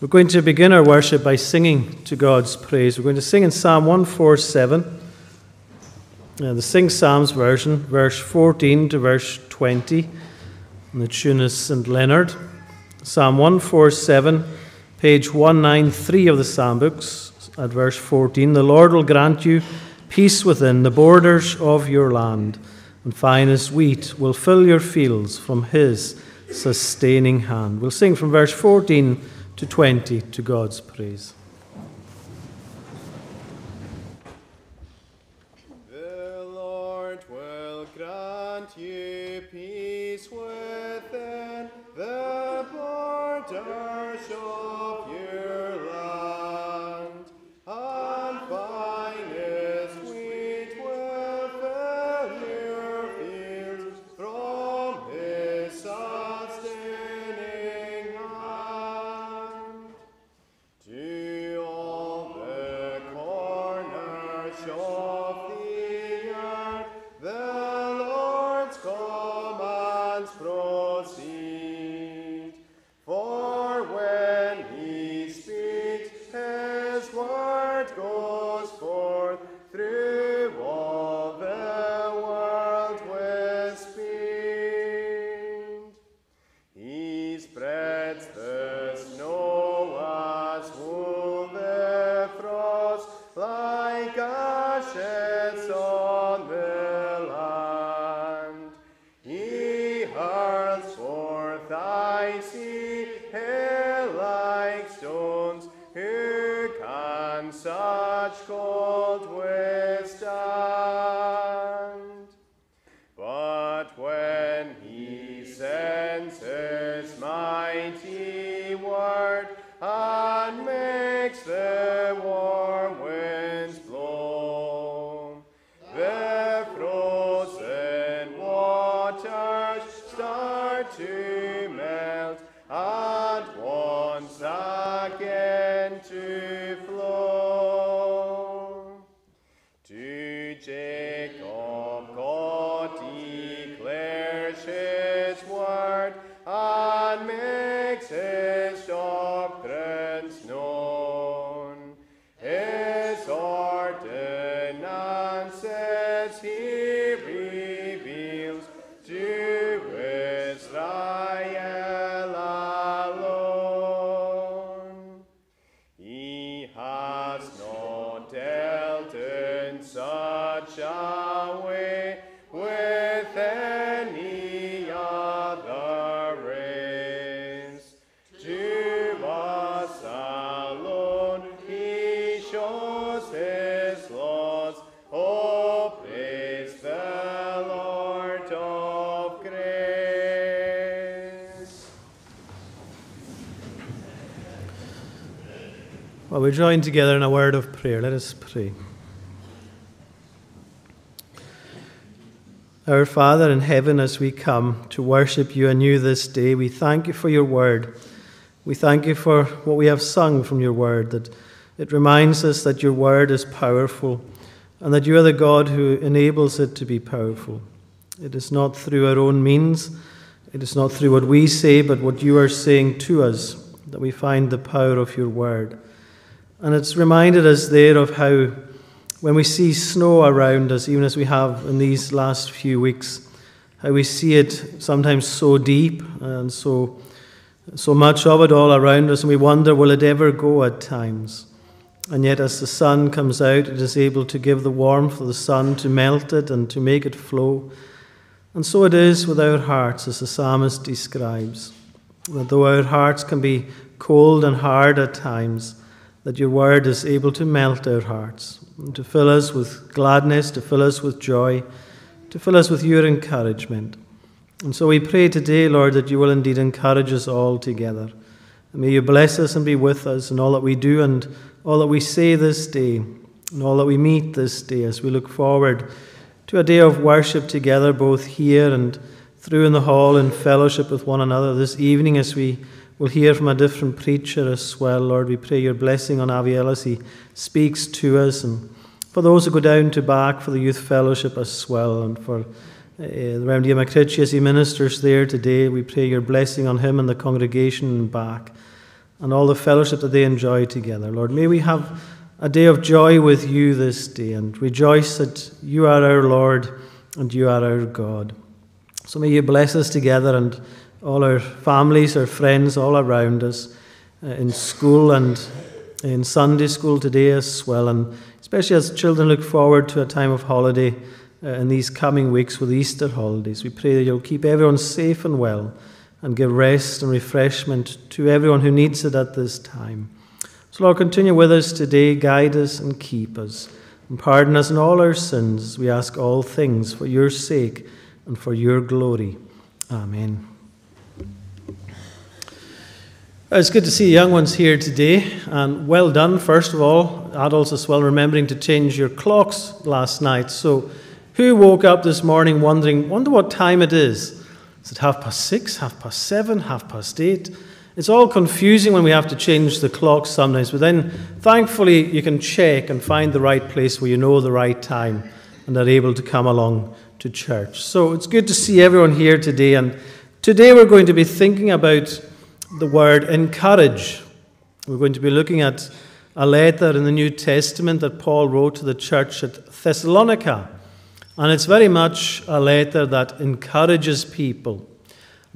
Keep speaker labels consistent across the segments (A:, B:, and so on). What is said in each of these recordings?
A: We're going to begin our worship by singing to God's praise. We're going to sing in Psalm 147, uh, the Sing Psalms version, verse 14 to verse 20. And the tune is St. Leonard. Psalm 147, page 193 of the Psalm books, at verse 14. The Lord will grant you peace within the borders of your land, and finest wheat will fill your fields from his sustaining hand. We'll sing from verse 14 to 20 to God's praise.
B: His mighty word and makes the warm
A: we join together in a word of prayer. Let us pray. Our Father in heaven, as we come to worship you anew this day, we thank you for your word. We thank you for what we have sung from your word, that it reminds us that your word is powerful and that you are the God who enables it to be powerful. It is not through our own means, it is not through what we say, but what you are saying to us that we find the power of your word. And it's reminded us there of how, when we see snow around us, even as we have in these last few weeks, how we see it sometimes so deep and so, so much of it all around us, and we wonder, will it ever go at times? And yet, as the sun comes out, it is able to give the warmth of the sun to melt it and to make it flow. And so it is with our hearts, as the psalmist describes, that though our hearts can be cold and hard at times, that your word is able to melt our hearts, to fill us with gladness, to fill us with joy, to fill us with your encouragement. And so we pray today, Lord, that you will indeed encourage us all together. And may you bless us and be with us in all that we do and all that we say this day, and all that we meet this day as we look forward to a day of worship together, both here and through in the hall in fellowship with one another this evening as we will hear from a different preacher as well. Lord, we pray your blessing on Aviel as he speaks to us and for those who go down to Back for the youth fellowship as well and for uh, Reverend Ian as he ministers there today. We pray your blessing on him and the congregation and Back. and all the fellowship that they enjoy together. Lord, may we have a day of joy with you this day and rejoice that you are our Lord and you are our God. So may you bless us together and all our families, our friends all around us uh, in school and in Sunday school today as well, and especially as children look forward to a time of holiday uh, in these coming weeks with Easter holidays. We pray that you'll keep everyone safe and well and give rest and refreshment to everyone who needs it at this time. So, Lord, continue with us today, guide us and keep us, and pardon us in all our sins. We ask all things for your sake and for your glory. Amen. Uh, it's good to see young ones here today, and well done, first of all, adults as well, remembering to change your clocks last night. So, who woke up this morning wondering, wonder what time it is? Is it half past six, half past seven, half past eight? It's all confusing when we have to change the clocks sometimes, but then thankfully you can check and find the right place where you know the right time and are able to come along to church. So it's good to see everyone here today, and today we're going to be thinking about the word encourage. We're going to be looking at a letter in the New Testament that Paul wrote to the church at Thessalonica. And it's very much a letter that encourages people.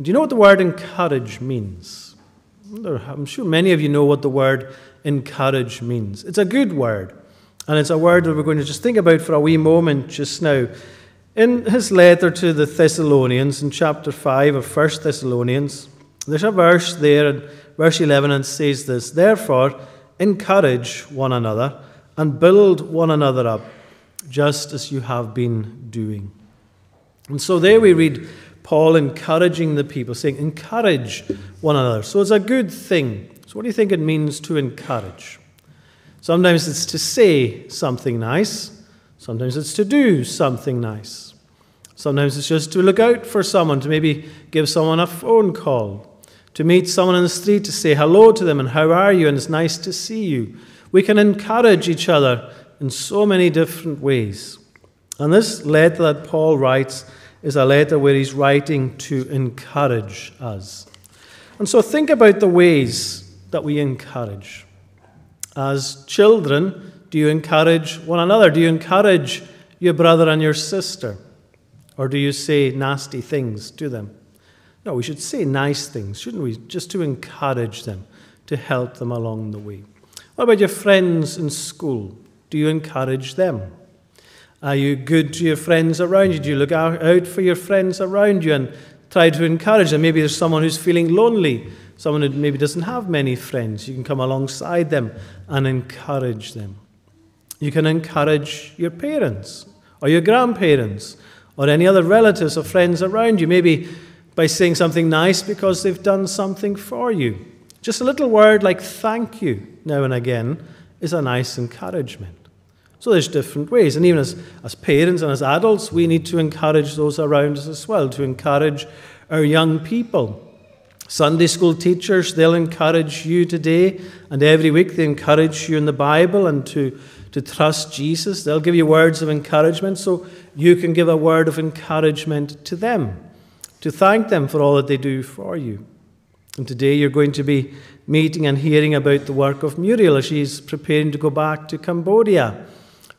A: Do you know what the word encourage means? I'm sure many of you know what the word encourage means. It's a good word, and it's a word that we're going to just think about for a wee moment just now. In his letter to the Thessalonians, in chapter 5 of 1 Thessalonians, there's a verse there, in verse 11, and says this Therefore, encourage one another and build one another up just as you have been doing. And so there we read Paul encouraging the people, saying, Encourage one another. So it's a good thing. So, what do you think it means to encourage? Sometimes it's to say something nice, sometimes it's to do something nice. Sometimes it's just to look out for someone, to maybe give someone a phone call, to meet someone in the street, to say hello to them and how are you, and it's nice to see you. We can encourage each other in so many different ways. And this letter that Paul writes is a letter where he's writing to encourage us. And so think about the ways that we encourage. As children, do you encourage one another? Do you encourage your brother and your sister? Or do you say nasty things to them? No, we should say nice things, shouldn't we? Just to encourage them, to help them along the way. What about your friends in school? Do you encourage them? Are you good to your friends around you? Do you look out for your friends around you and try to encourage them? Maybe there's someone who's feeling lonely, someone who maybe doesn't have many friends. You can come alongside them and encourage them. You can encourage your parents or your grandparents or any other relatives or friends around you, maybe by saying something nice because they've done something for you. Just a little word like thank you now and again is a nice encouragement. So there's different ways. And even as, as parents and as adults, we need to encourage those around us as well, to encourage our young people. Sunday school teachers, they'll encourage you today and every week. They encourage you in the Bible and to, to trust Jesus. They'll give you words of encouragement so you can give a word of encouragement to them, to thank them for all that they do for you. And today you're going to be meeting and hearing about the work of Muriel as she's preparing to go back to Cambodia.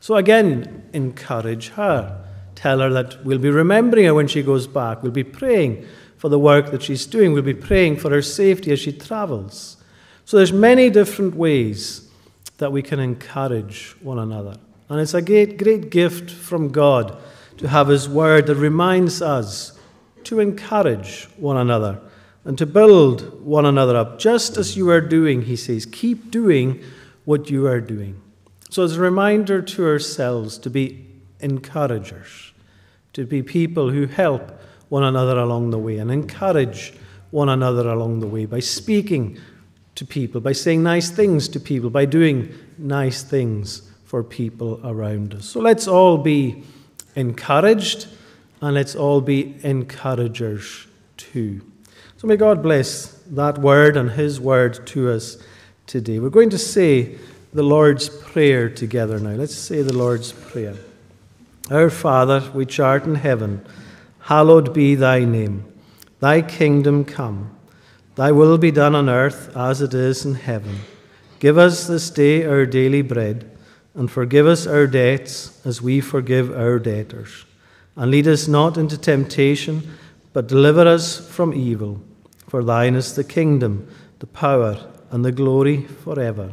A: So again, encourage her. Tell her that we'll be remembering her when she goes back. We'll be praying for the work that she's doing. We'll be praying for her safety as she travels. So there's many different ways that we can encourage one another. And it's a great, great gift from God to have His Word that reminds us to encourage one another and to build one another up, just as you are doing, He says. Keep doing what you are doing. So, as a reminder to ourselves to be encouragers, to be people who help one another along the way and encourage one another along the way by speaking to people, by saying nice things to people, by doing nice things for people around us. So, let's all be encouraged and let's all be encouragers too. So, may God bless that word and His word to us today. We're going to say, the Lord's Prayer together now. Let's say the Lord's Prayer. Our Father, which art in heaven, hallowed be thy name. Thy kingdom come. Thy will be done on earth as it is in heaven. Give us this day our daily bread, and forgive us our debts as we forgive our debtors. And lead us not into temptation, but deliver us from evil. For thine is the kingdom, the power, and the glory forever.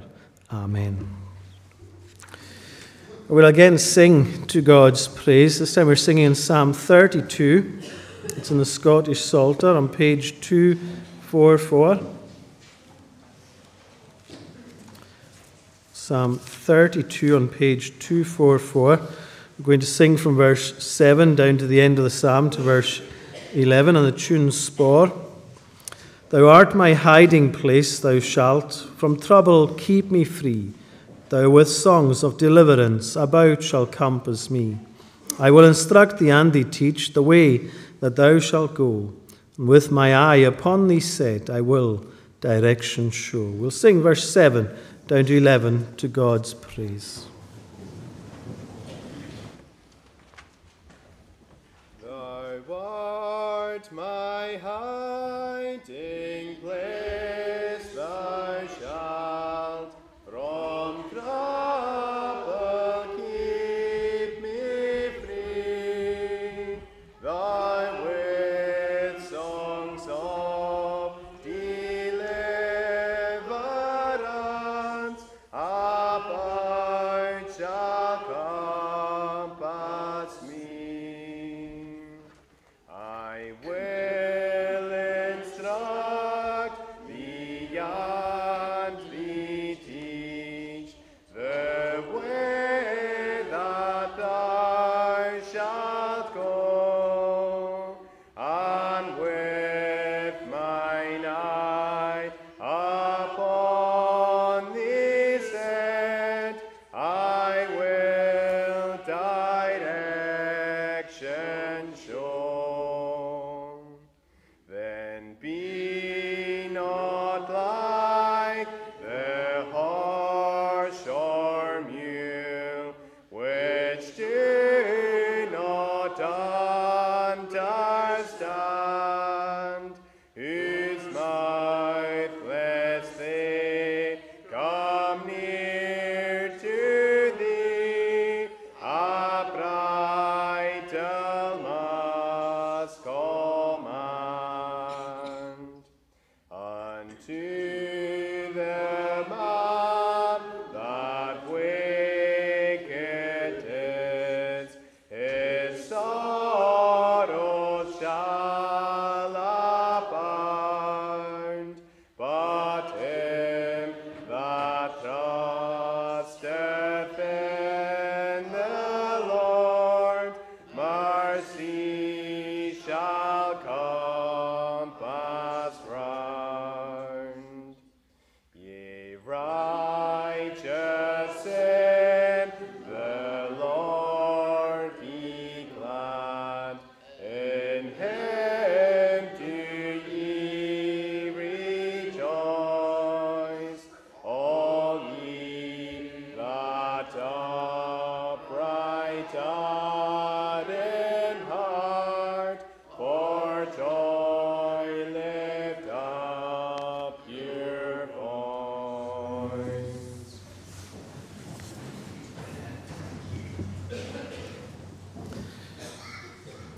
A: Amen. We'll again sing to God's praise. This time we're singing in Psalm 32. It's in the Scottish Psalter on page 244. Psalm 32 on page 244. We're going to sing from verse 7 down to the end of the psalm to verse 11 on the tune Spohr. Thou art my hiding place, thou shalt from trouble keep me free. Thou with songs of deliverance about shall compass me. I will instruct thee and thee teach the way that thou shalt go. And with my eye upon thee set, I will direction show. We'll sing verse 7 down to 11 to God's praise.
B: Thou art my hiding place,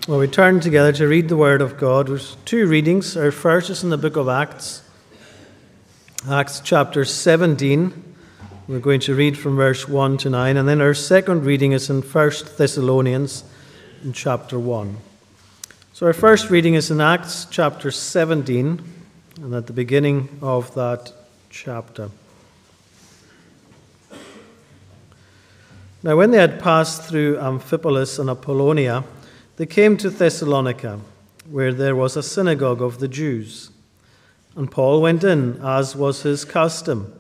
A: Well, we turn together to read the Word of God. There's two readings. Our first is in the book of Acts, Acts chapter 17. We're going to read from verse 1 to 9. And then our second reading is in 1 Thessalonians in chapter 1. So our first reading is in Acts chapter 17, and at the beginning of that chapter. Now, when they had passed through Amphipolis and Apollonia, they came to Thessalonica, where there was a synagogue of the Jews. And Paul went in, as was his custom,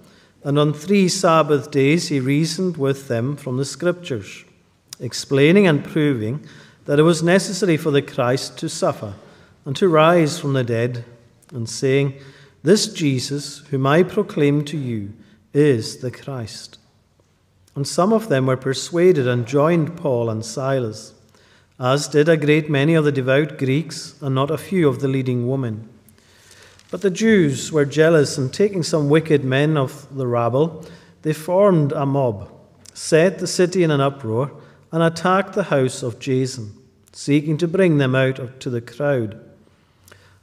A: and on three Sabbath days he reasoned with them from the Scriptures, explaining and proving that it was necessary for the Christ to suffer and to rise from the dead, and saying, This Jesus, whom I proclaim to you, is the Christ. And some of them were persuaded and joined Paul and Silas, as did a great many of the devout Greeks, and not a few of the leading women. But the Jews were jealous, and taking some wicked men of the rabble, they formed a mob, set the city in an uproar, and attacked the house of Jason, seeking to bring them out to the crowd.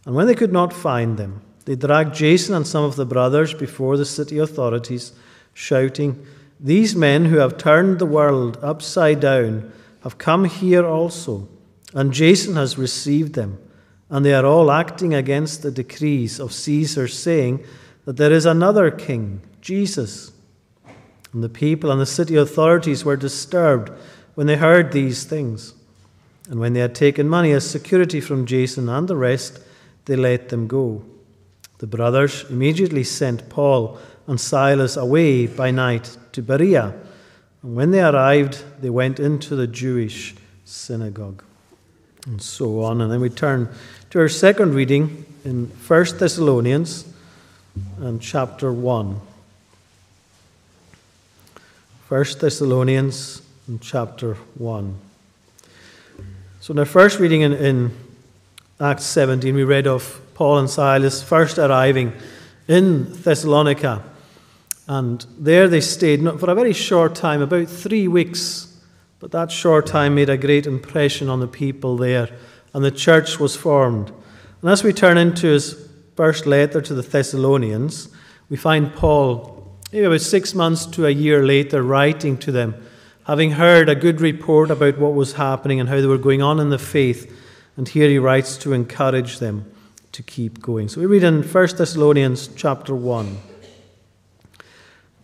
A: And when they could not find them, they dragged Jason and some of the brothers before the city authorities, shouting, These men who have turned the world upside down have come here also, and Jason has received them and they are all acting against the decrees of Caesar, saying that there is another king, Jesus. And the people and the city authorities were disturbed when they heard these things. And when they had taken money as security from Jason and the rest, they let them go. The brothers immediately sent Paul and Silas away by night to Berea. And when they arrived, they went into the Jewish synagogue. And so on. And then we turn to our second reading in 1 Thessalonians and chapter 1. 1 Thessalonians and chapter 1. So in our first reading in, in Acts 17, we read of Paul and Silas first arriving in Thessalonica. And there they stayed for a very short time, about three weeks. But that short time made a great impression on the people there and the church was formed. And as we turn into his first letter to the Thessalonians, we find Paul, maybe about six months to a year later, writing to them, having heard a good report about what was happening and how they were going on in the faith. And here he writes to encourage them to keep going. So we read in 1 Thessalonians chapter 1.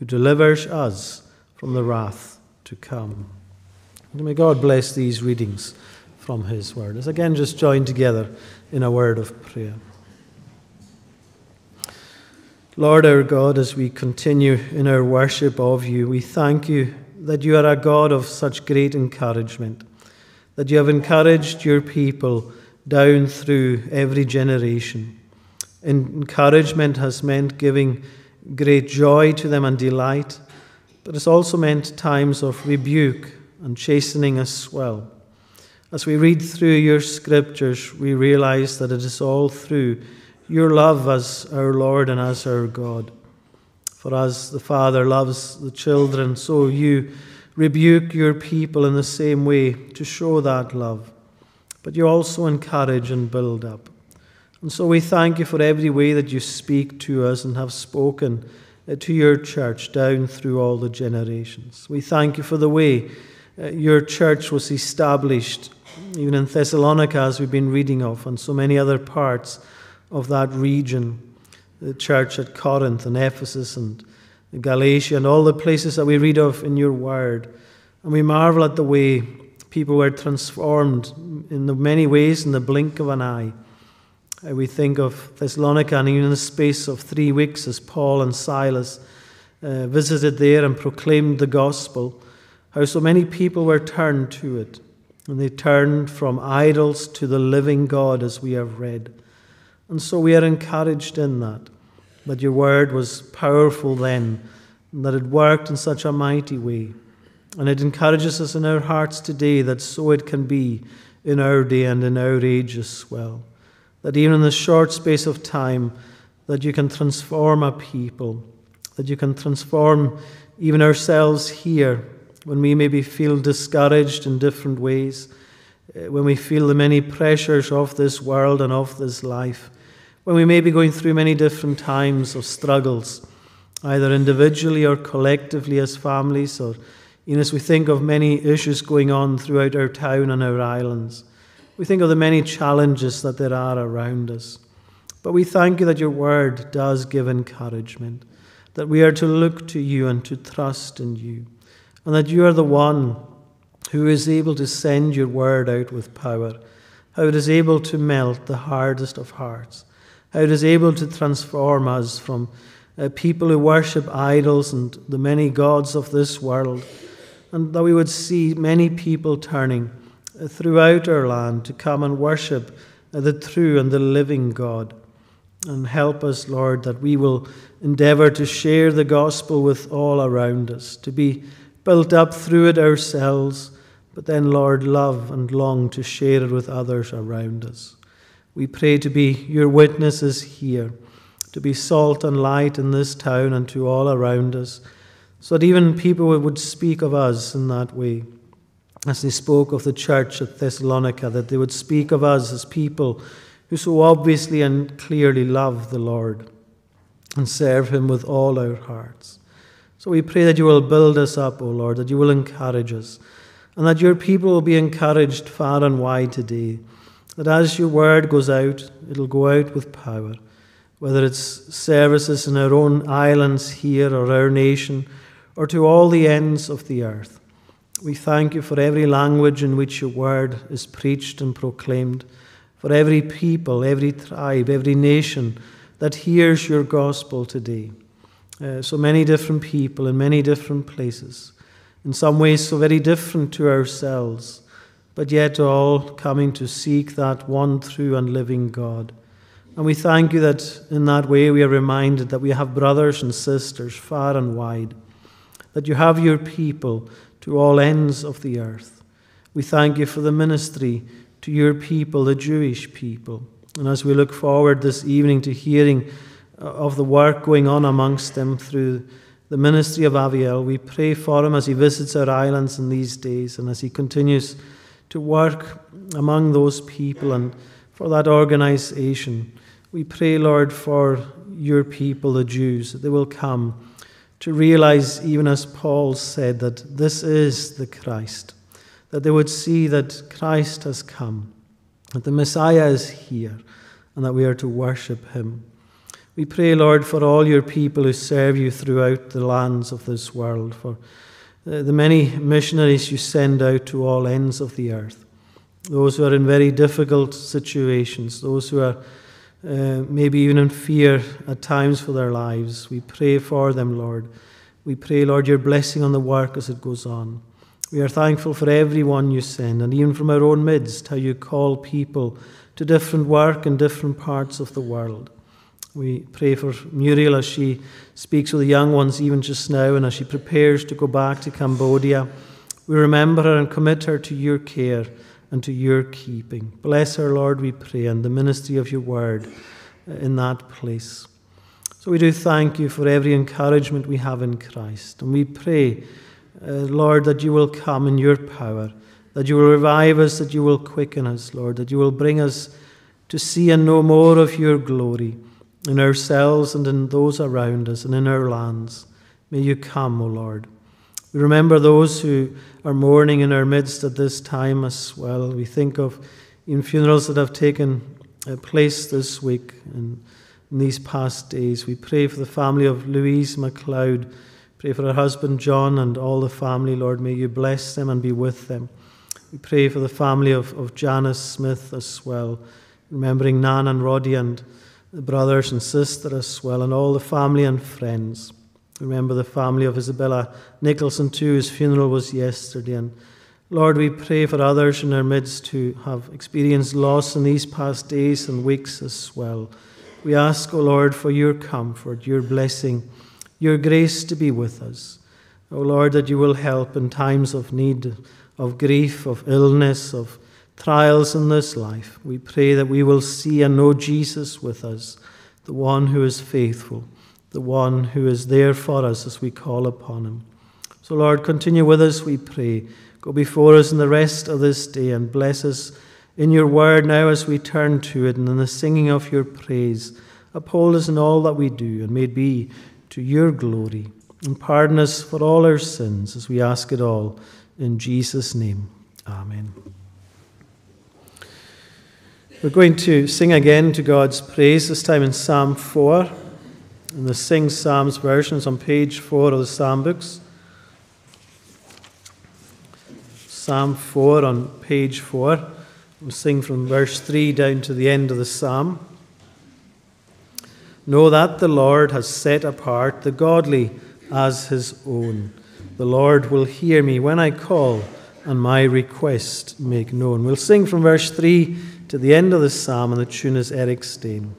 A: who delivers us from the wrath to come. And may God bless these readings from His Word. Let's again just join together in a word of prayer. Lord our God, as we continue in our worship of you, we thank you that you are a God of such great encouragement, that you have encouraged your people down through every generation. Encouragement has meant giving great joy to them and delight, but it's also meant times of rebuke and chastening as well. As we read through your scriptures, we realize that it is all through your love as our Lord and as our God. For as the Father loves the children, so you rebuke your people in the same way to show that love. But you also encourage and build up. And so we thank you for every way that you speak to us and have spoken uh, to your church down through all the generations. We thank you for the way uh, your church was established even in Thessalonica, as we've been reading of, and so many other parts of that region, the church at Corinth and Ephesus and Galatia and all the places that we read of in your word. And we marvel at the way people were transformed in the many ways in the blink of an eye. Uh, we think of Thessalonica, and in the space of three weeks, as Paul and Silas uh, visited there and proclaimed the gospel, how so many people were turned to it. And they turned from idols to the living God, as we have read. And so we are encouraged in that. that your word was powerful then, and that it worked in such a mighty way. And it encourages us in our hearts today that so it can be in our day and in our age as well. That even in the short space of time, that you can transform a people, that you can transform even ourselves here when we maybe feel discouraged in different ways, eh, when we feel the many pressures of this world and of this life, when we may be going through many different times of struggles, either individually or collectively as families, or even as we think of many issues going on throughout our town and our islands. We think of the many challenges that there are around us. But we thank you that your word does give encouragement, that we are to look to you and to trust in you, and that you are the one who is able to send your word out with power, how it is able to melt the hardest of hearts, how it is able to transform us from uh, people who worship idols and the many gods of this world, and that we would see many people turning throughout our land to come and worship the true and the living God. And help us, Lord, that we will endeavor to share the gospel with all around us, to be built up through it ourselves, but then, Lord, love and long to share it with others around us. We pray to be your witnesses here, to be salt and light in this town and to all around us, so that even people would speak of us in that way. As they spoke of the church at Thessalonica, that they would speak of us as people who so obviously and clearly love the Lord and serve Him with all our hearts. So we pray that you will build us up, O Lord, that you will encourage us, and that your people will be encouraged far and wide today. That as your word goes out, it'll go out with power, whether it's services in our own islands here or our nation, or to all the ends of the earth. We thank you for every language in which your word is preached and proclaimed for every people, every tribe, every nation that hears your gospel today. Uh, so many different people in many different places, in some ways so very different to ourselves, but yet all coming to seek that one true and living God. And we thank you that in that way we are reminded that we have brothers and sisters far and wide, that you have your people to all ends of the earth. We thank you for the ministry to your people, the Jewish people. And as we look forward this evening to hearing uh, of the work going on amongst them through the ministry of Aviel, we pray for him as he visits our islands in these days and as he continues to work among those people and for that organization. We pray, Lord, for your people, the Jews, that they will come to realize, even as Paul said, that this is the Christ that they would see that Christ has come, that the Messiah is here, and that we are to worship him. We pray, Lord, for all your people who serve you throughout the lands of this world, for uh, the many missionaries you send out to all ends of the earth, those who are in very difficult situations, those who are uh, maybe even in fear at times for their lives. We pray for them, Lord. We pray, Lord, your blessing on the work as it goes on. We are thankful for everyone you send, and even from our own midst, how you call people to different work in different parts of the world. We pray for Muriel as she speaks with the young ones even just now, and as she prepares to go back to Cambodia. We remember her and commit her to your care and to your keeping. Bless our Lord, we pray, and the ministry of your word in that place. So we do thank you for every encouragement we have in Christ, and we pray uh, Lord, that you will come in your power, that you will revive us, that you will quicken us, Lord, that you will bring us to see and know more of your glory in ourselves and in those around us and in our lands. May you come, O Lord. We remember those who are mourning in our midst at this time as well. We think of in funerals that have taken uh, place this week and in these past days. We pray for the family of Louise MacLeod Pray for her husband John and all the family, Lord. May you bless them and be with them. We pray for the family of, of Janice Smith as well, remembering Nan and Roddy and the brothers and sister as well, and all the family and friends. Remember the family of Isabella Nicholson too, whose funeral was yesterday. And Lord, we pray for others in our midst who have experienced loss in these past days and weeks as well.
B: We ask, O Lord, for your comfort, your blessing, your grace to be with us. O Lord, that you will help in times of need, of grief, of illness, of trials in this life. We pray that we will see and know Jesus with us, the one who is faithful, the one who is there for us as we call upon him. So, Lord, continue with us, we pray. Go before us in the rest of this day and bless us in your word now as we turn to it and in the singing of your praise. Uphold us in all that we do, and may it be to your glory. And pardon us for all our sins as we ask it all in Jesus' name. Amen. We're going to sing again to God's praise, this time in Psalm 4. And the Sing Psalms version is on page 4 of the Psalm books. Psalm 4 on page 4. We'll sing from verse 3 down to the end of the psalm. Know that the Lord has set apart the godly as his own. The Lord will hear me when I call and my request make known. We'll sing from verse 3 to the end of the psalm, and the tune is Ericstane.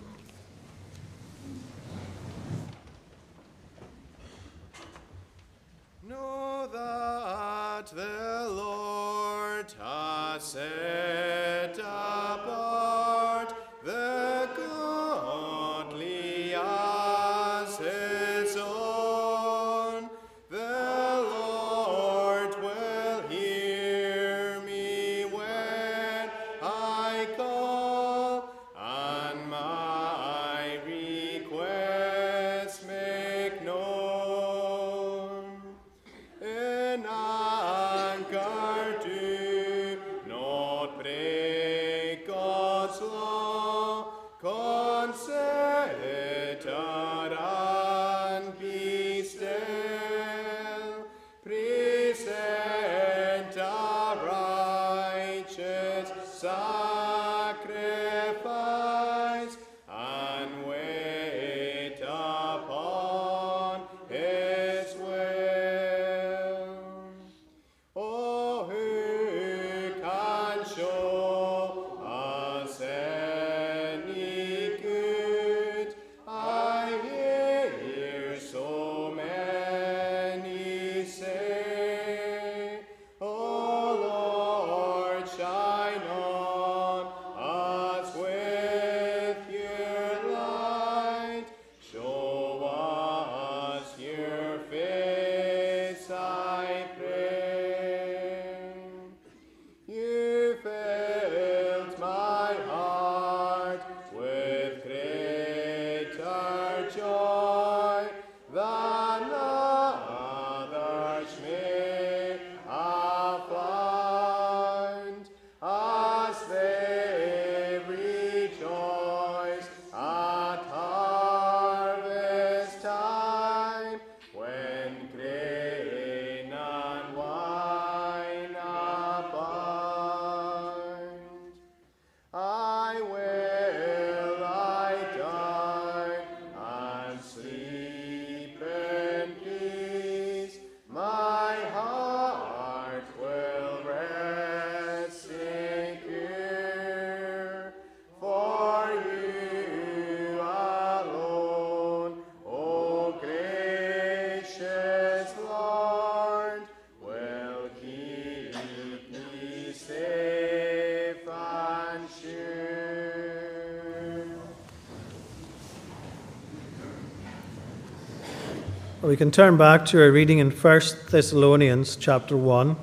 B: We can turn back to our reading in 1 Thessalonians chapter 1.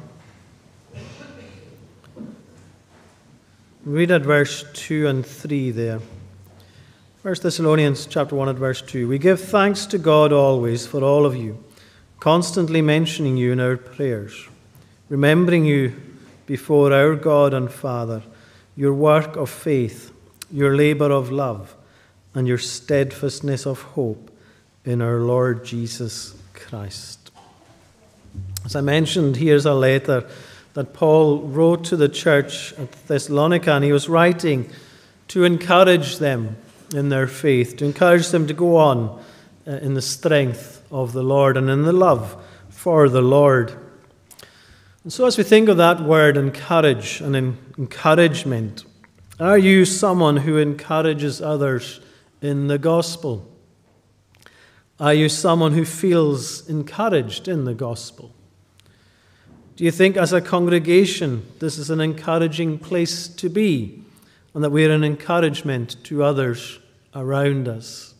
B: Read at verse 2 and 3 there. 1 Thessalonians chapter 1 at verse 2. We give thanks to God always for all of you, constantly mentioning you in our prayers, remembering you before our God and Father, your work of faith, your labor of love, and your steadfastness of hope in our Lord Jesus Christ. As I mentioned, here's a letter that Paul wrote to the church at Thessalonica, and he was writing to encourage them in their faith, to encourage them to go on uh, in the strength of the Lord and in the love for the Lord. And so, as we think of that word encourage and encouragement, are you someone who encourages others
A: in the gospel? Are you someone who feels encouraged in the gospel? Do you think, as a congregation, this is an encouraging place to be and that we're an encouragement to others around us?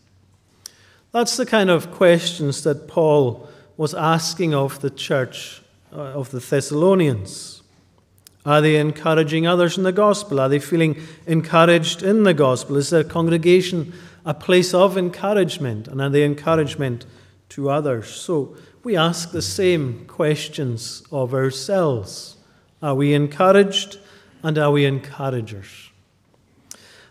A: That's the kind of questions that Paul was asking of the church uh, of the Thessalonians. Are they encouraging others in the gospel? Are they feeling encouraged in the gospel? Is their congregation a place of encouragement? And they encouragement to others? So, we ask the same questions of ourselves Are we encouraged and are we encouragers?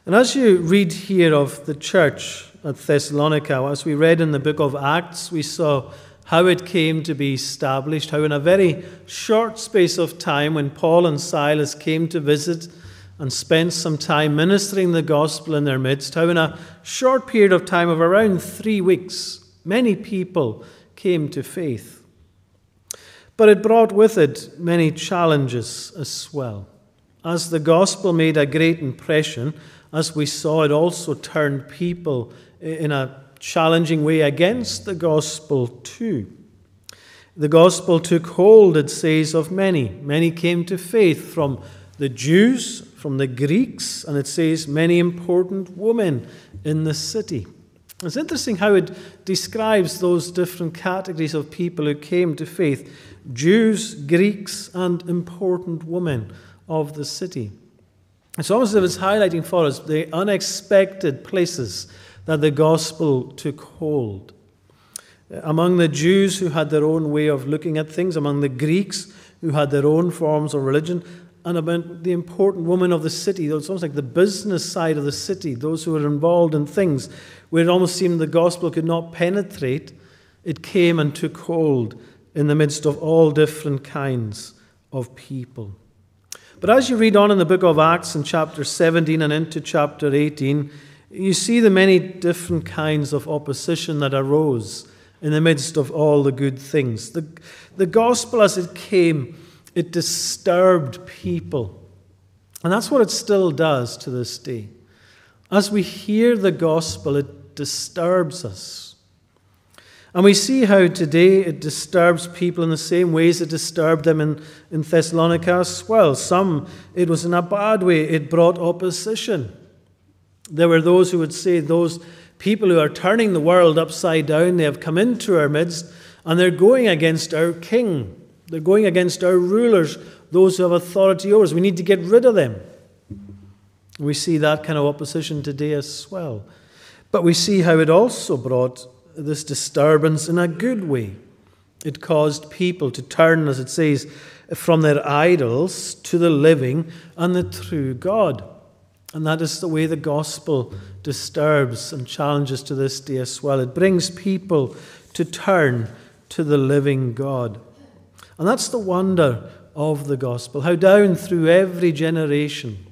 A: And as you read here of the church at Thessalonica, as we read in the book of Acts, we saw how it came to be established, how in a very short space of time, when Paul and Silas came to visit and spent some time ministering the gospel in their midst, how in a short period of time of around three weeks, many people came to faith. But it brought with it many challenges as well. As the gospel made a great impression, as we saw, it also turned people in a challenging way against the gospel too. The gospel took hold, it says, of many. Many came to faith from the Jews, from the Greeks, and it says many important women in the city. It's interesting how it describes those different categories of people who came to faith Jews, Greeks, and important women of the city. It's almost as if it's highlighting for us the unexpected places that the gospel took hold. Among the Jews who had their own way of looking at things, among the Greeks who had their own forms of religion, and about the important women of the city. It's almost like the business side of the city, those who were involved in things where it almost seemed the gospel could not penetrate. It came and took hold in the midst of all different kinds of people. But as you read on in the book of Acts in chapter 17 and into chapter 18, you see the many different kinds of opposition that arose in the midst of all the good things. The, the gospel, as it came, it disturbed people. And that's what it still does to this day. As we hear the gospel, it disturbs us. And we see how today it disturbs people in the same ways it disturbed them in, in Thessalonica as well. Some, it was in a bad way, it brought opposition. There were those who would say, those people who are turning the world upside down, they have come into our midst and they're going against our king. They're going against our rulers, those who have authority over us. We need to get rid of them. We see that kind of opposition today as well. But we see how it also brought this disturbance in a good way. It caused people to turn, as it says, from their idols to the living and the true God. And that is the way the gospel disturbs and challenges to this day as well. It brings people to turn to the living God. And that's the wonder of the gospel, how down through every generation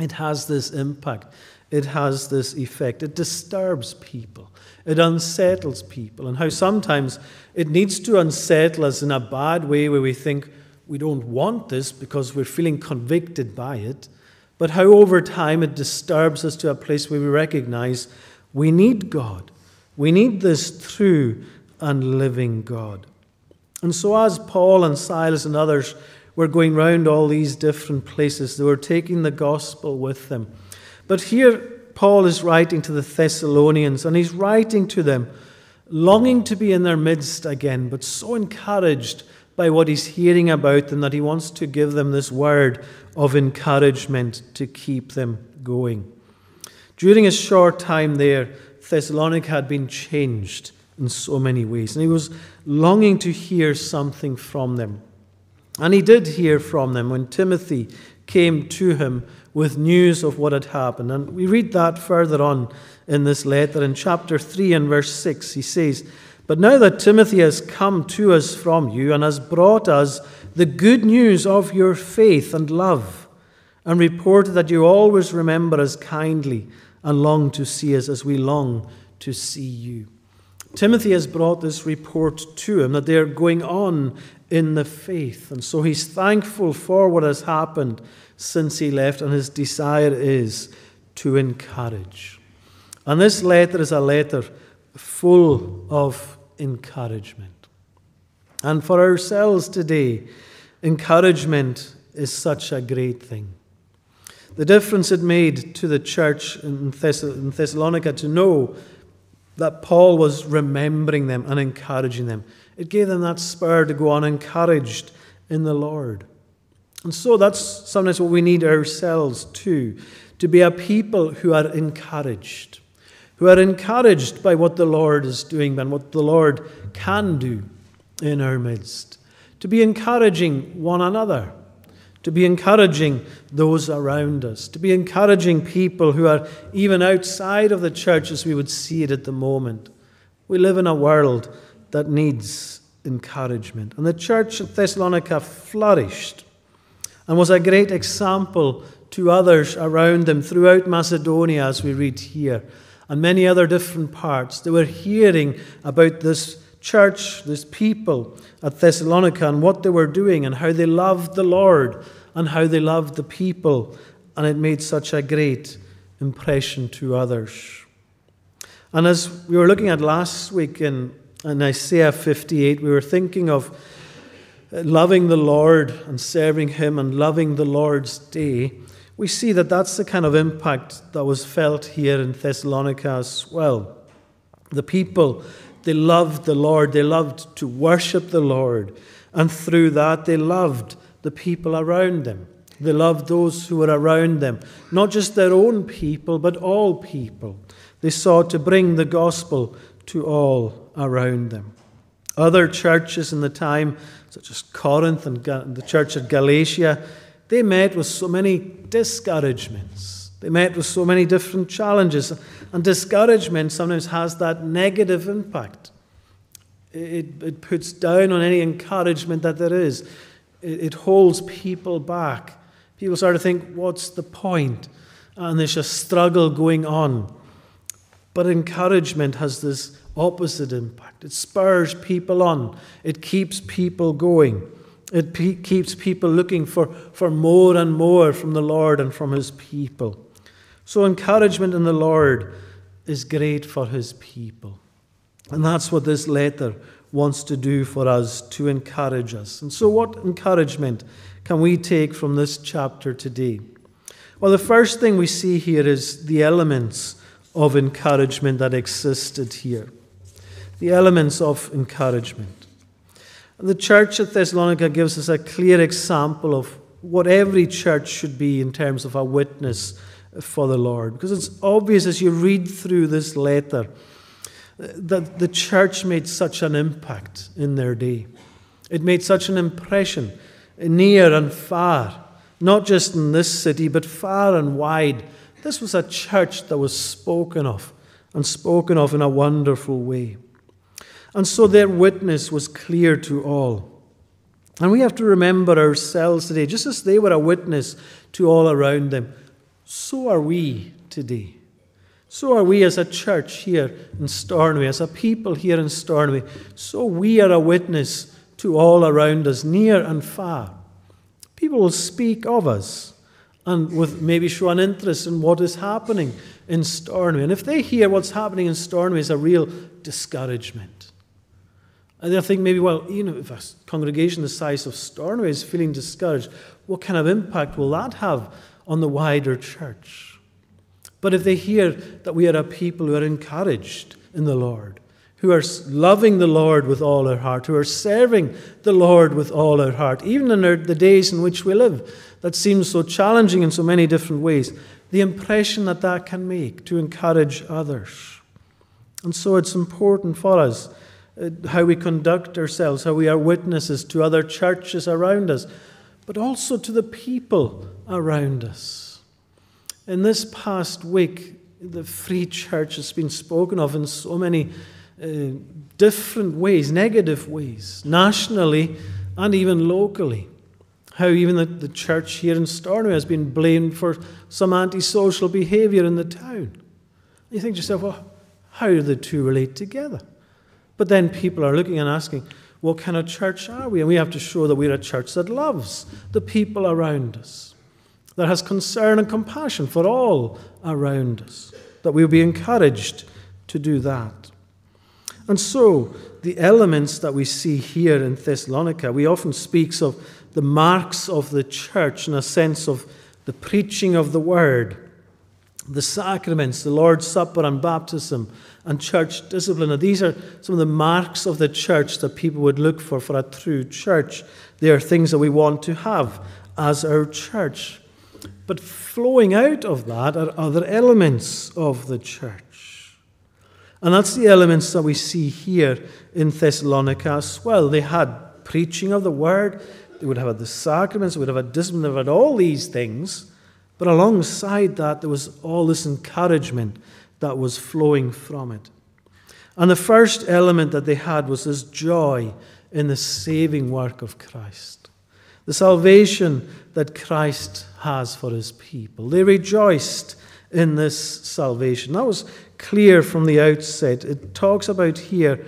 A: it has this impact, it has this effect. It disturbs people, it unsettles people, and how sometimes it needs to unsettle us in a bad way where we think we don't want this because we're feeling convicted by it, but how over time it disturbs us to a place where we recognize we need God. We need this true and living God. And so, as Paul and Silas and others were going round all these different places, they were taking the gospel with them. But here, Paul is writing to the Thessalonians, and he's writing to them, longing to be in their midst again, but so encouraged by what he's hearing about them that he wants to give them this word of encouragement to keep them going. During a short time there, Thessalonica had been changed in so many ways. And he was longing to hear something from them. And he did hear from them when Timothy came to him with news of what had happened. And we read that further on in this letter in chapter 3 and verse 6. He says, But now that Timothy has come to us from you and has brought us the good news of your faith and love, and reported that you always remember us kindly and long to see us as we long to see you. Timothy has brought this report to him that they are going on in the faith. And so he's thankful for what has happened since he left, and his desire is to encourage. And this letter is a letter full of encouragement. And for ourselves today, encouragement is such a great thing. The difference it made to the church in, Thess- in Thessalonica to know that Paul was remembering them and encouraging them. It gave them that spur to go on encouraged in the Lord. And so that's sometimes what we need ourselves too to be a people who are encouraged, who are encouraged by what the Lord is doing and what the Lord can do in our midst, to be encouraging one another, to be encouraging those around us, to be encouraging people who are even outside of the church as we would see it at the moment. We live in a world that needs encouragement. And the church at Thessalonica flourished and was a great example to others around them throughout Macedonia, as we read here, and many other different parts. They were hearing about this church, this people at Thessalonica, and what they were doing, and how they loved the Lord, and how they loved the people, and it made such a great impression to others. And as we were looking at last week in, in Isaiah 58, we were thinking of uh, loving the Lord and serving Him and loving the Lord's day we see that that's the kind of impact that was felt here in Thessalonica as well. The people, they loved the Lord, they loved to worship the Lord, and through that, they loved the people around them. They loved those who were around them, not just their own people, but all people. They sought to bring the gospel to all around them. Other churches in the time, such as Corinth and the church at Galatia, they met with so many discouragements. They met with so many different challenges. And discouragement sometimes has that negative impact. It, it puts down on any encouragement that there is, it, it holds people back. People start to think, what's the point? And there's a struggle going on. But encouragement has this opposite impact. It spurs people on, it keeps people going. It pe- keeps people looking for, for more and more from the Lord and from His people. So, encouragement in the Lord is great for His people. And that's what this letter wants to do for us to encourage us. And so, what encouragement can we take from this chapter today? Well, the first thing we see here is the elements of encouragement that existed here. The elements of encouragement. The church at Thessalonica gives us a clear example of what every church should be in terms of a witness for the Lord. Because it's obvious as you read through this letter that the church made such an impact in their day. It made such an impression near and far, not just in this city, but far and wide. This was a church that was spoken of, and spoken of in a wonderful way. And so their witness was clear to all. And we have to remember ourselves today, just as they were a witness to all around them, so are we today. So are we as a church here in Stornoway, as a people here in Stornoway. So we are a witness to all around us, near and far. People will speak of us and with maybe show an interest in what is happening in Stornoway. And if they hear what's happening in Stornoway is a real discouragement, and I think maybe, well, you know, if a congregation the size of Stornoway is feeling discouraged, what kind of impact will that have on the wider church? But if they hear that we are a people who are encouraged in the Lord, who are loving the Lord with all our heart, who are serving the Lord with all our heart, even in our, the days in which we live, that seems so challenging in so many different ways, the impression that that can make to encourage others. And so it's important for us uh, how we conduct ourselves, how we are witnesses to other churches around us, but also to the people around us. In this past week, the free church has been spoken of in so many uh, different ways, negative ways, nationally and even locally. How even the, the church here in Stornoway has been blamed for some antisocial behaviour in the town. You think to yourself, well, how do the two relate together? But then people are looking and asking, what kind of church are we? And we have to show that we're a church that loves the people around us, that has concern and compassion for all around us. that we'll be encouraged to do that. And so, the elements that we see here in Thessalonica, we often speaks of the marks of the church in a sense of the preaching of the word, the sacraments, the Lord's Supper and baptism, and church discipline. And these are some of the marks of the church that people would look for for a true church. They are things that we want to have as our church. But flowing out of that are other elements of the church. And that's the elements that we see here in Thessalonica as well. They had preaching of the word, they would have had the sacraments, they would have had discipline, they would have all these things. But alongside that, there was all this encouragement that was flowing from it. And the first element that they had was this joy in the saving work of Christ, the salvation that Christ has for his people. They rejoiced in this salvation. That was clear from the outset. It talks about here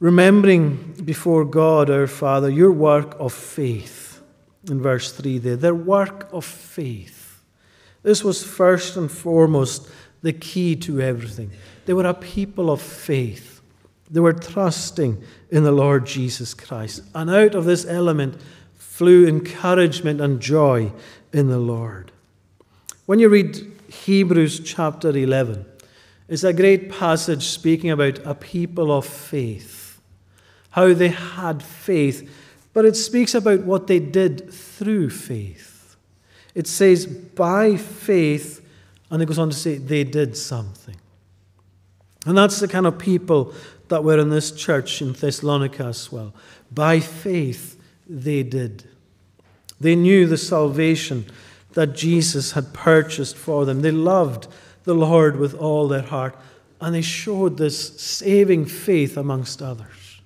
A: remembering before God our Father your work of faith. In verse 3 there, their work of faith. This was first and foremost the key to everything. They were a people of faith. They were trusting in the Lord Jesus Christ. And out of this element flew encouragement and joy in the Lord. When you read Hebrews chapter 11, it's a great passage speaking about a people of faith, how they had faith, but it speaks about what they did through faith. It says, by faith, and it goes on to say, they did something. And that's the kind of people that were in this church in Thessalonica as well. By faith, they did. They knew the salvation that Jesus had purchased for them. They loved the Lord with all their heart, and they showed this saving faith amongst others.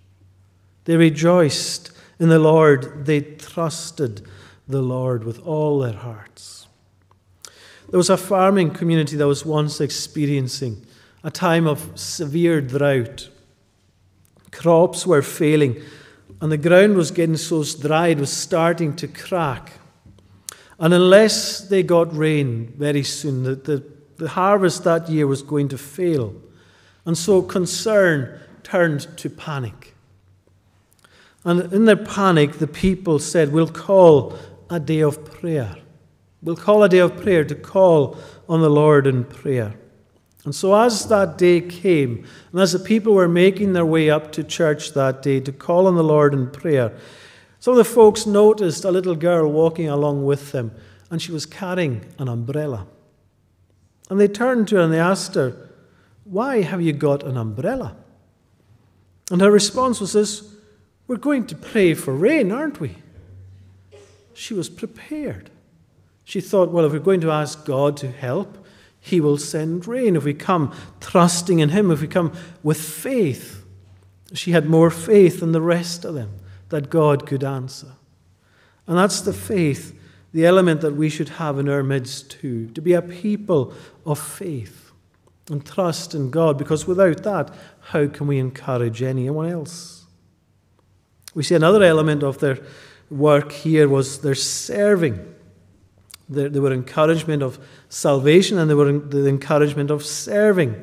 A: They rejoiced in the Lord, they trusted the Lord with all their hearts. There was a farming community that was once experiencing a time of severe drought. Crops were failing, and the ground was getting so dry it was starting to crack. And unless they got rain very soon, the, the, the harvest that year was going to fail. And so concern turned to panic. And in their panic, the people said, We'll call a day of prayer. We'll call a day of prayer to call on the Lord in prayer. And so, as that day came, and as the people were making their way up to church that day to call on the Lord in prayer, some of the folks noticed a little girl walking along with them, and she was carrying an umbrella. And they turned to her and they asked her, Why have you got an umbrella? And her response was this We're going to pray for rain, aren't we? She was prepared. She thought, Well, if we're going to ask God to help, he will send rain. If we come trusting in Him, if we come with faith, she had more faith than the rest of them that God could answer. And that's the faith, the element that we should have in our midst too, to be a people of faith and trust in God, because without that, how can we encourage anyone else? We see another element of their work here was their serving. They, they were encouragement of salvation and they were the encouragement of serving.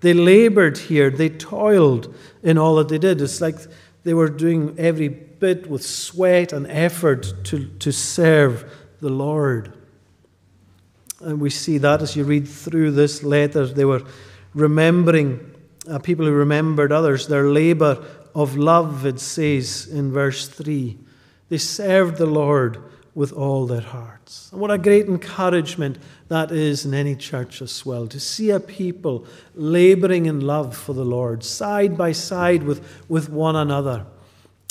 A: They labored here, they toiled in all that they did. It's like they were doing every bit with sweat and effort to, to serve the Lord. And we see that as you read through this letter. They were remembering, uh, people who remembered others, their labor of love, it says in verse 3. They served the Lord with all their hearts. And what a great encouragement that is in any church as well, to see a people laboring in love for the Lord, side by side with, with one another.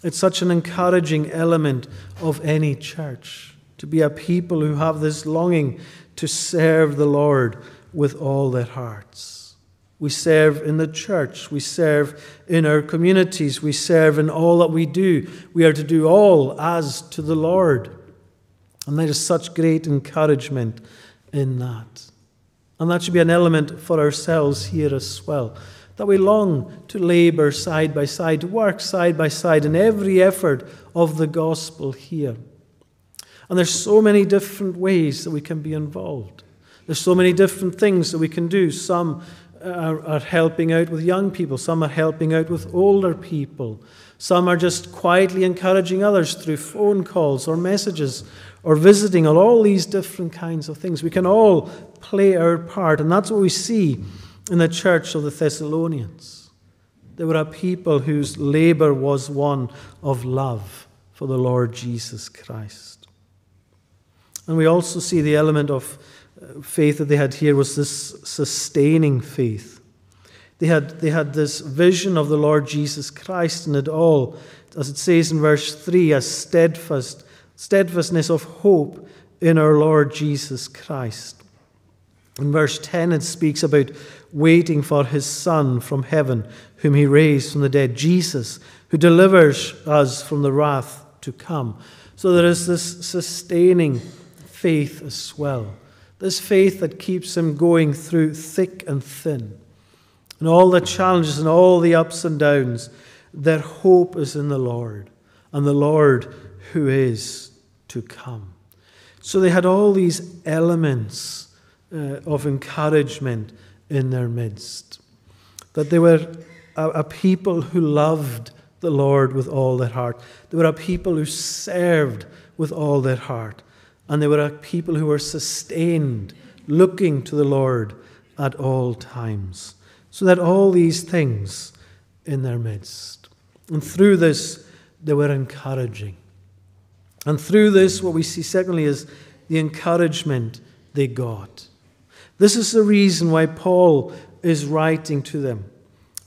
A: It's such an encouraging element of any church, to be a people who have this longing to serve the Lord with all their hearts. We serve in the church. We serve in our communities. We serve in all that we do. We are to do all as to the Lord. And there is such great encouragement in that. And that should be an element for ourselves here as well. That we long to labor side by side, to work side by side in every effort of the gospel here. And there's so many different ways that we can be involved. There's so many different things that we can do. Some are, are helping out with young people, some are helping out with older people, some are just quietly encouraging others through phone calls or messages or visiting, or all these different kinds of things. We can all play our part, and that's what we see in the church of the Thessalonians. They were a people whose labor was one of love for the Lord Jesus Christ. And we also see the element of faith that they had here was this sustaining faith. They had, they had this vision of the Lord Jesus Christ and it all, as it says in verse 3, a steadfast steadfastness of hope in our Lord Jesus Christ. In verse 10, it speaks about waiting for his Son from heaven, whom he raised from the dead, Jesus, who delivers us from the wrath to come. So there is this sustaining faith as well. This faith that keeps him going through thick and thin. And all the challenges and all the ups and downs, their hope is in the Lord, and the Lord who is to come. So they had all these elements uh, of encouragement in their midst. That they were a, a, people who loved the Lord with all their heart. They were a people who served with all their heart. And they were a people who were sustained, looking to the Lord at all times. So that all these things in their midst. And through this, they were encouraging. And through this, what we see, secondly, is the encouragement they got. This is the reason why Paul is writing to them.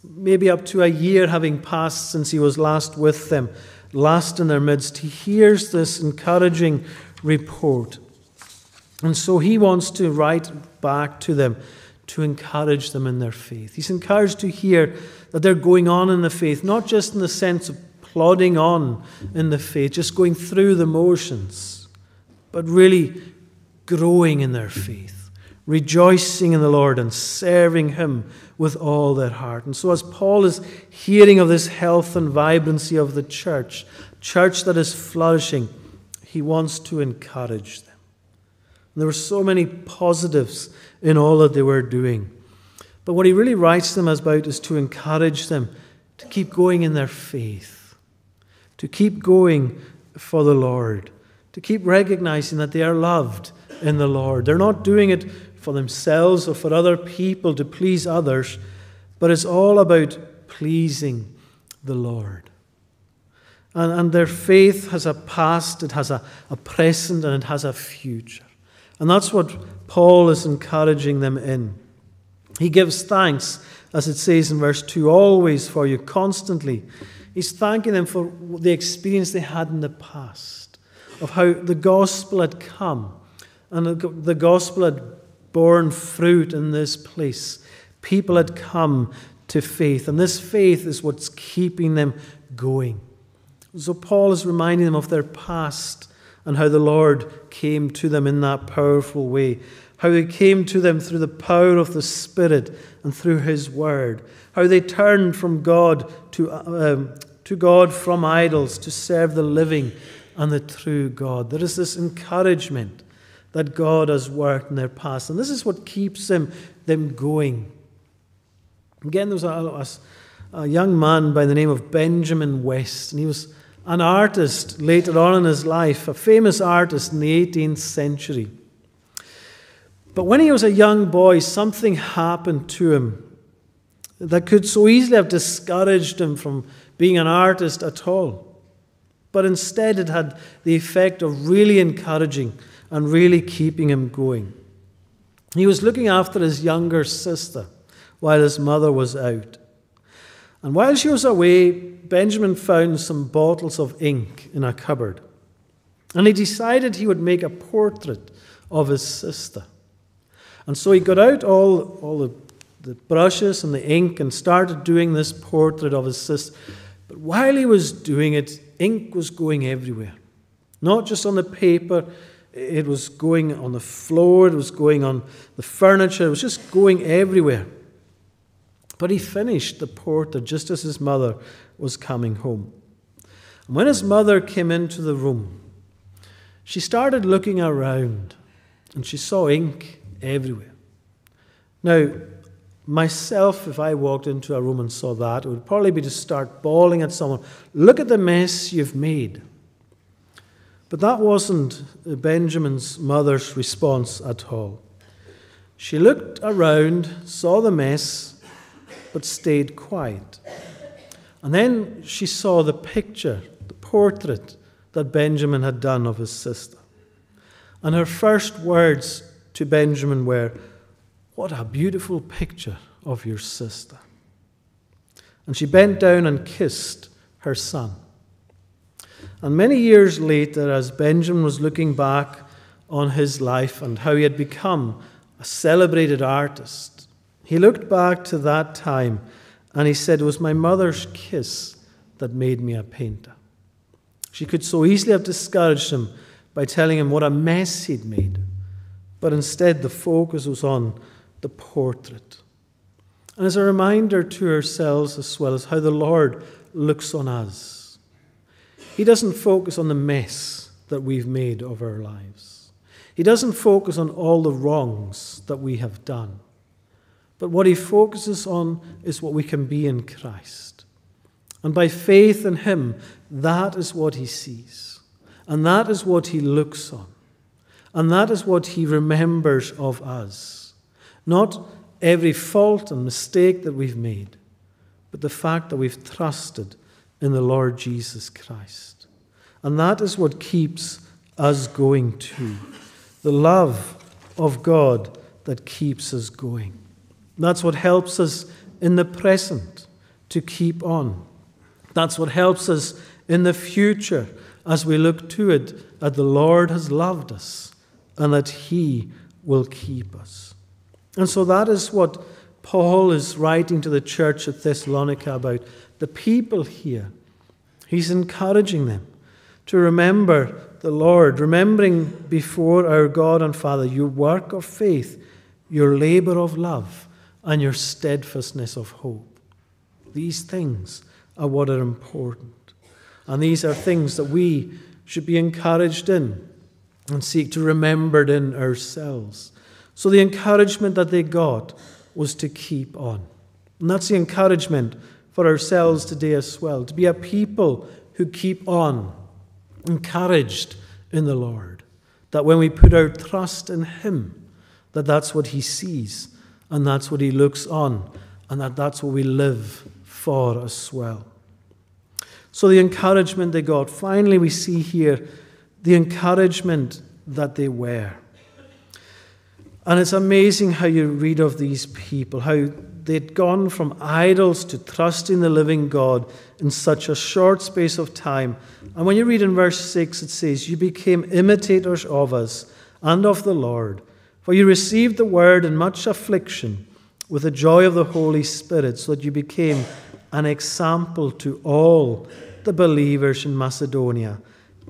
A: Maybe up to a year having passed since he was last with them, last in their midst, he hears this encouraging report. And so he wants to write back to them to encourage them in their faith. He's encouraged to hear that they're going on in the faith, not just in the sense of plodding on in the faith, just going through the motions, but really growing in their faith, rejoicing in the Lord and serving Him with all their heart. And so, as Paul is hearing of this health and vibrancy of the church, church that is flourishing, he wants to encourage them. And there were so many positives in all that they were doing. But what he really writes them about is to encourage them to keep going in their faith to keep going for the Lord, to keep recognizing that they are loved in the Lord. They're not doing it for themselves or for other people to please others, but it's all about pleasing the Lord. And, and their faith has a past, it has a, a present, and it has a future. And that's what Paul is encouraging them in. He gives thanks, as it says in verse 2, always for you, constantly He's thanking them for the experience they had in the past, of how the gospel had come and the gospel had borne fruit in this place. People had come to faith, and this faith is what's keeping them going. So, Paul is reminding them of their past and how the Lord came to them in that powerful way, how He came to them through the power of the Spirit and through His Word, how they turned from God to, um, to God from idols to serve the living and the true God. There is this encouragement that God has worked in their past, and this is what keeps them, them going. Again, there was a, a, a young man by the name of Benjamin West, and he was an artist later on in his life, a famous artist in the 18th century. But when he was a young boy, something happened to him that could so easily have discouraged him from being an artist at all. But instead, it had the effect of really encouraging and really keeping him going. He was looking after his younger sister while his mother was out. And while she was away, Benjamin found some bottles of ink in a cupboard. And he decided he would make a portrait of his sister. And so he got out all, all the, the brushes and the ink and started doing this portrait of his sister. But while he was doing it, ink was going everywhere. Not just on the paper, it was going on the floor, it was going on the furniture, it was just going everywhere. But he finished the porter just as his mother was coming home. And when his mother came into the room, she started looking around and she saw ink everywhere. Now, myself, if I walked into a room and saw that, it would probably be to start bawling at someone, Look at the mess you've made. But that wasn't Benjamin's mother's response at all. She looked around, saw the mess, but stayed quiet. And then she saw the picture, the portrait that Benjamin had done of his sister. And her first words to Benjamin were, What a beautiful picture of your sister. And she bent down and kissed her son. And many years later, as Benjamin was looking back on his life and how he had become a celebrated artist, he looked back to that time and he said, It was my mother's kiss that made me a painter. She could so easily have discouraged him by telling him what a mess he'd made, but instead the focus was on the portrait. And as a reminder to ourselves as well as how the Lord looks on us he doesn't focus on the mess that we've made of our lives. He doesn't focus on all the wrongs that we have done. But what he focuses on is what we can be in Christ. And by faith in him, that is what he sees. And that is what he looks on. And that is what he remembers of us. Not every fault and mistake that we've made, but the fact that we've trusted in the Lord Jesus Christ. And that is what keeps us going too. The love of God that keeps us going. That's what helps us in the present to keep on. That's what helps us in the future as we look to it that the Lord has loved us and that He will keep us. And so that is what Paul is writing to the church at Thessalonica about the people here. He's encouraging them to remember the Lord, remembering before our God and Father your work of faith, your labor of love, and your steadfastness of hope. These things are what are important. And these are things that we should be encouraged in and seek to remember in ourselves. So the encouragement that they got was to keep on. And that's the encouragement for ourselves today as well, to be a people who keep on, encouraged in the Lord. That when we put our trust in Him, that that's what He sees and that's what He looks on and that that's what we live for as well. So the encouragement they got. Finally, we see here the encouragement that they were. And it's amazing how you read of these people, how they'd gone from idols to trusting the living God in such a short space of time. And when you read in verse 6, it says, You became imitators of us and of the Lord, for you received the word in much affliction with the joy of the Holy Spirit, so that you became an example to all the believers in Macedonia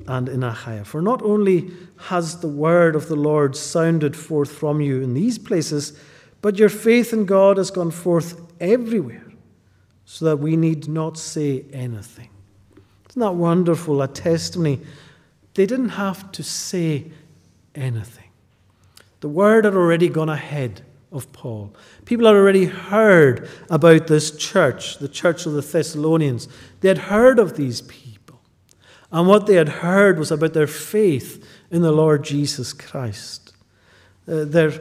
A: and in Achaia. For not only has the word of the Lord sounded forth from you in these places, but your faith in God has gone forth everywhere, so that we need not say anything. Isn't that wonderful? A testimony. They didn't have to say anything. The word had already gone ahead of Paul. People had already heard about this church, the church of the Thessalonians. They had heard of these people. And what they had heard was about their faith in the Lord Jesus Christ, uh, their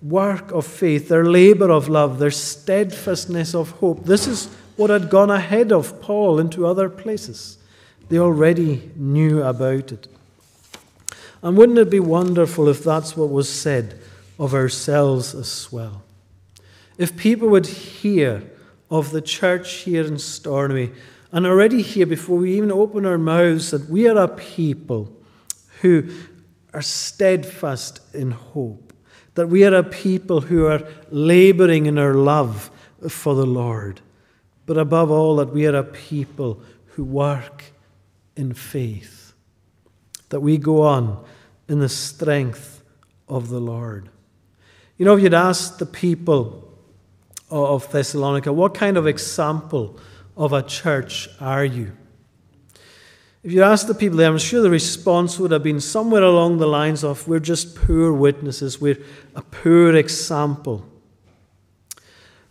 A: work of faith, their labor of love, their steadfastness of hope. This is what had gone ahead of Paul into other places. They already knew about it. And wouldn't it be wonderful if that's what was said of ourselves as well? If people would hear of the church here in Stornoway and already hear, before we even open our mouths, that we are a people who are steadfast in hope, that we are a people who are laboring in our love for the Lord, but above all, that we are a people who work in faith, that we go on in the strength of the Lord. You know, if you'd asked the people of Thessalonica, what kind of example of a church are you? If you ask the people there, I'm sure the response would have been somewhere along the lines of, We're just poor witnesses, we're a poor example.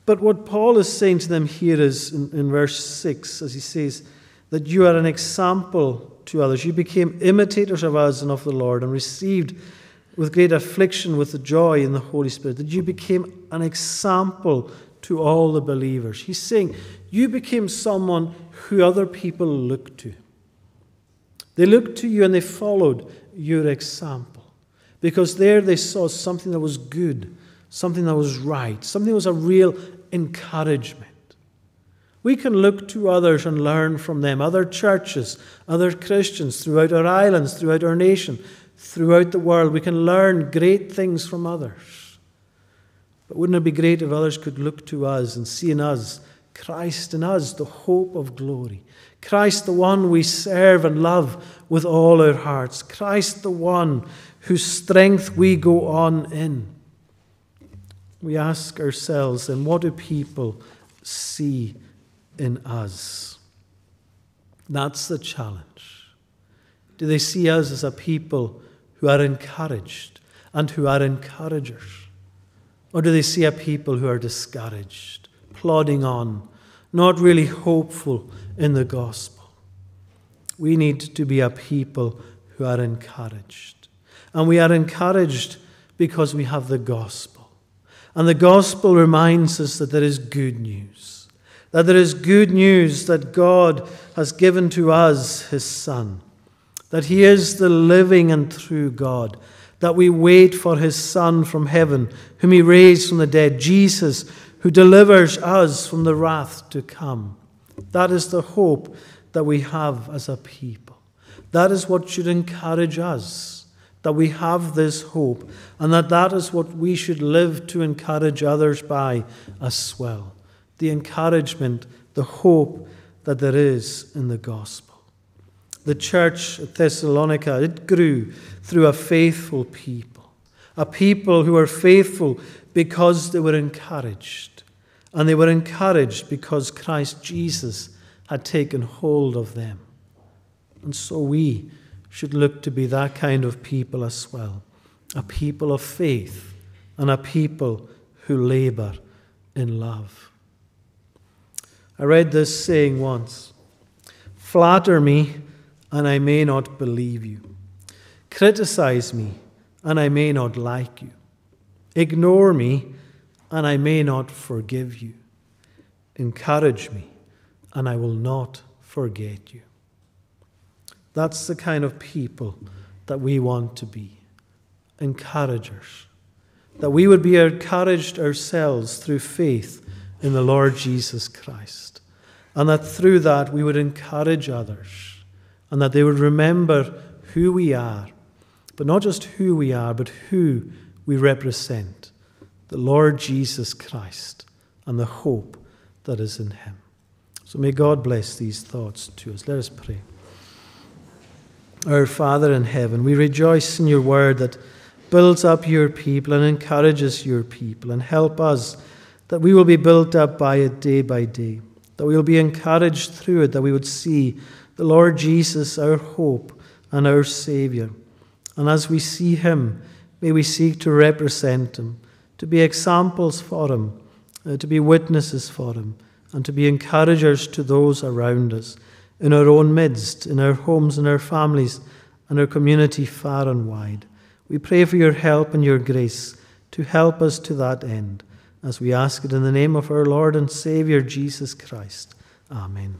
A: But what Paul is saying to them here is in, in verse 6, as he says, that you are an example to others. You became imitators of us and of the Lord and received with great affliction with the joy in the Holy Spirit, that you became an example to all the believers. He's saying you became someone who other people looked to. They looked to you and they followed your example because there they saw something that was good, something that was right, something that was a real encouragement. We can look to others and learn from them, other churches, other Christians throughout our islands, throughout our nation, throughout the world. We can learn great things from others. But wouldn't it be great if others could look to us and see in us Christ in us, the hope of glory? Christ, the one we serve and love with all our hearts. Christ, the one whose strength we go on in. We ask ourselves, then, what do people see in us? That's the challenge. Do they see us as a people who are encouraged and who are encouragers? Or do they see a people who are discouraged, plodding on, not really hopeful in the gospel? We need to be a people who are encouraged. And we are encouraged because we have the gospel. And the gospel reminds us that there is good news. That there is good news that God has given to us, His Son. That He is the living and true God. That we wait for His Son from heaven, whom He raised from the dead, Jesus, who delivers us from the wrath to come. That is the hope that we have as a people. That is what should encourage us that we have this hope, and that that is what we should live to encourage others by as well. The encouragement, the hope that there is in the gospel. The church at Thessalonica, it grew through a faithful people, a people who were faithful because they were encouraged. And they were encouraged because Christ Jesus had taken hold of them. And so we should look to be that kind of people as well a people of faith and a people who labor in love. I read this saying once Flatter me, and I may not believe you. Criticize me, and I may not like you. Ignore me, and I may not forgive you. Encourage me, and I will not forget you. That's the kind of people that we want to be encouragers. That we would be encouraged ourselves through faith in the Lord Jesus Christ. And that through that we would encourage others. And that they would remember who we are. But not just who we are, but who we represent the Lord Jesus Christ and the hope that is in Him. So may God bless these thoughts to us. Let us pray. Our Father in heaven, we rejoice in your word that builds up your people and encourages your people, and help us that we will be built up by it day by day, that we will be encouraged through it, that we would see the Lord Jesus, our hope and our Saviour. And as we see him, may we seek to represent him, to be examples for him, uh, to be witnesses for him, and to be encouragers to those around us in our own midst, in our homes and our families, and our community far and wide. We pray for your help and your grace to help us to that end, as we ask it in the name of our Lord and Saviour Jesus Christ. Amen.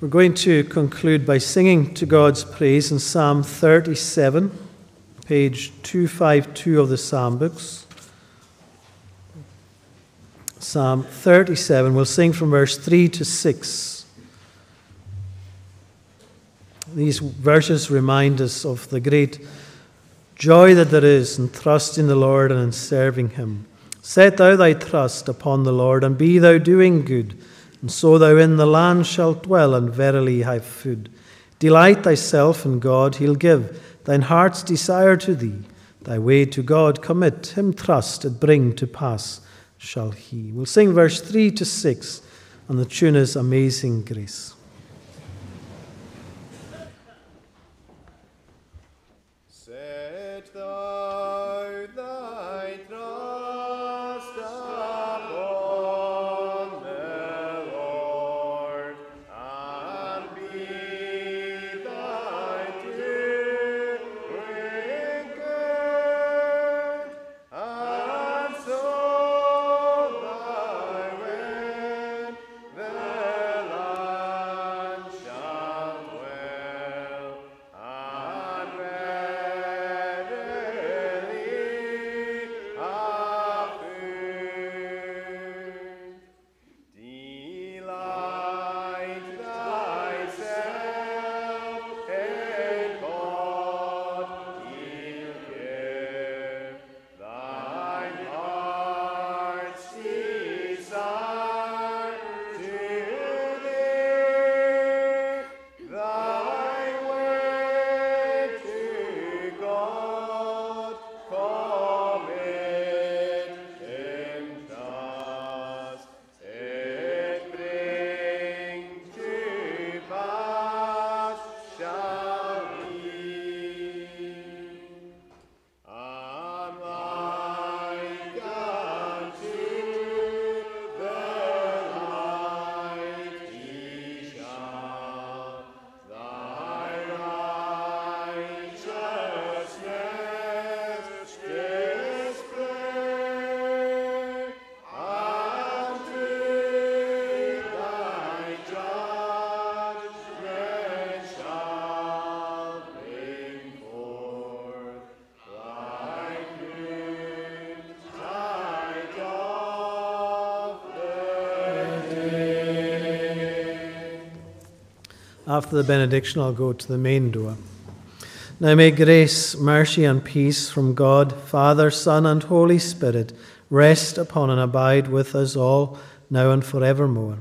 A: We're going to conclude by singing to God's praise in Psalm 37, page 252 of the Psalm books. Psalm 37. We'll sing from verse 3 to 6. These verses remind us of the great joy that there is in trusting the Lord and in serving Him. Set thou thy trust upon the Lord, and be thou doing good, and so thou in the land shalt dwell, and verily have food. Delight thyself in God, He'll give thine heart's desire to thee. Thy way to God commit, Him trust, it bring to pass shall He. We'll sing verse 3 to 6,
B: and the tune is Amazing Grace. After the benediction, I'll go to the main door. Now may grace, mercy, and peace from God, Father, Son, and Holy Spirit rest upon and abide with us all now and forevermore.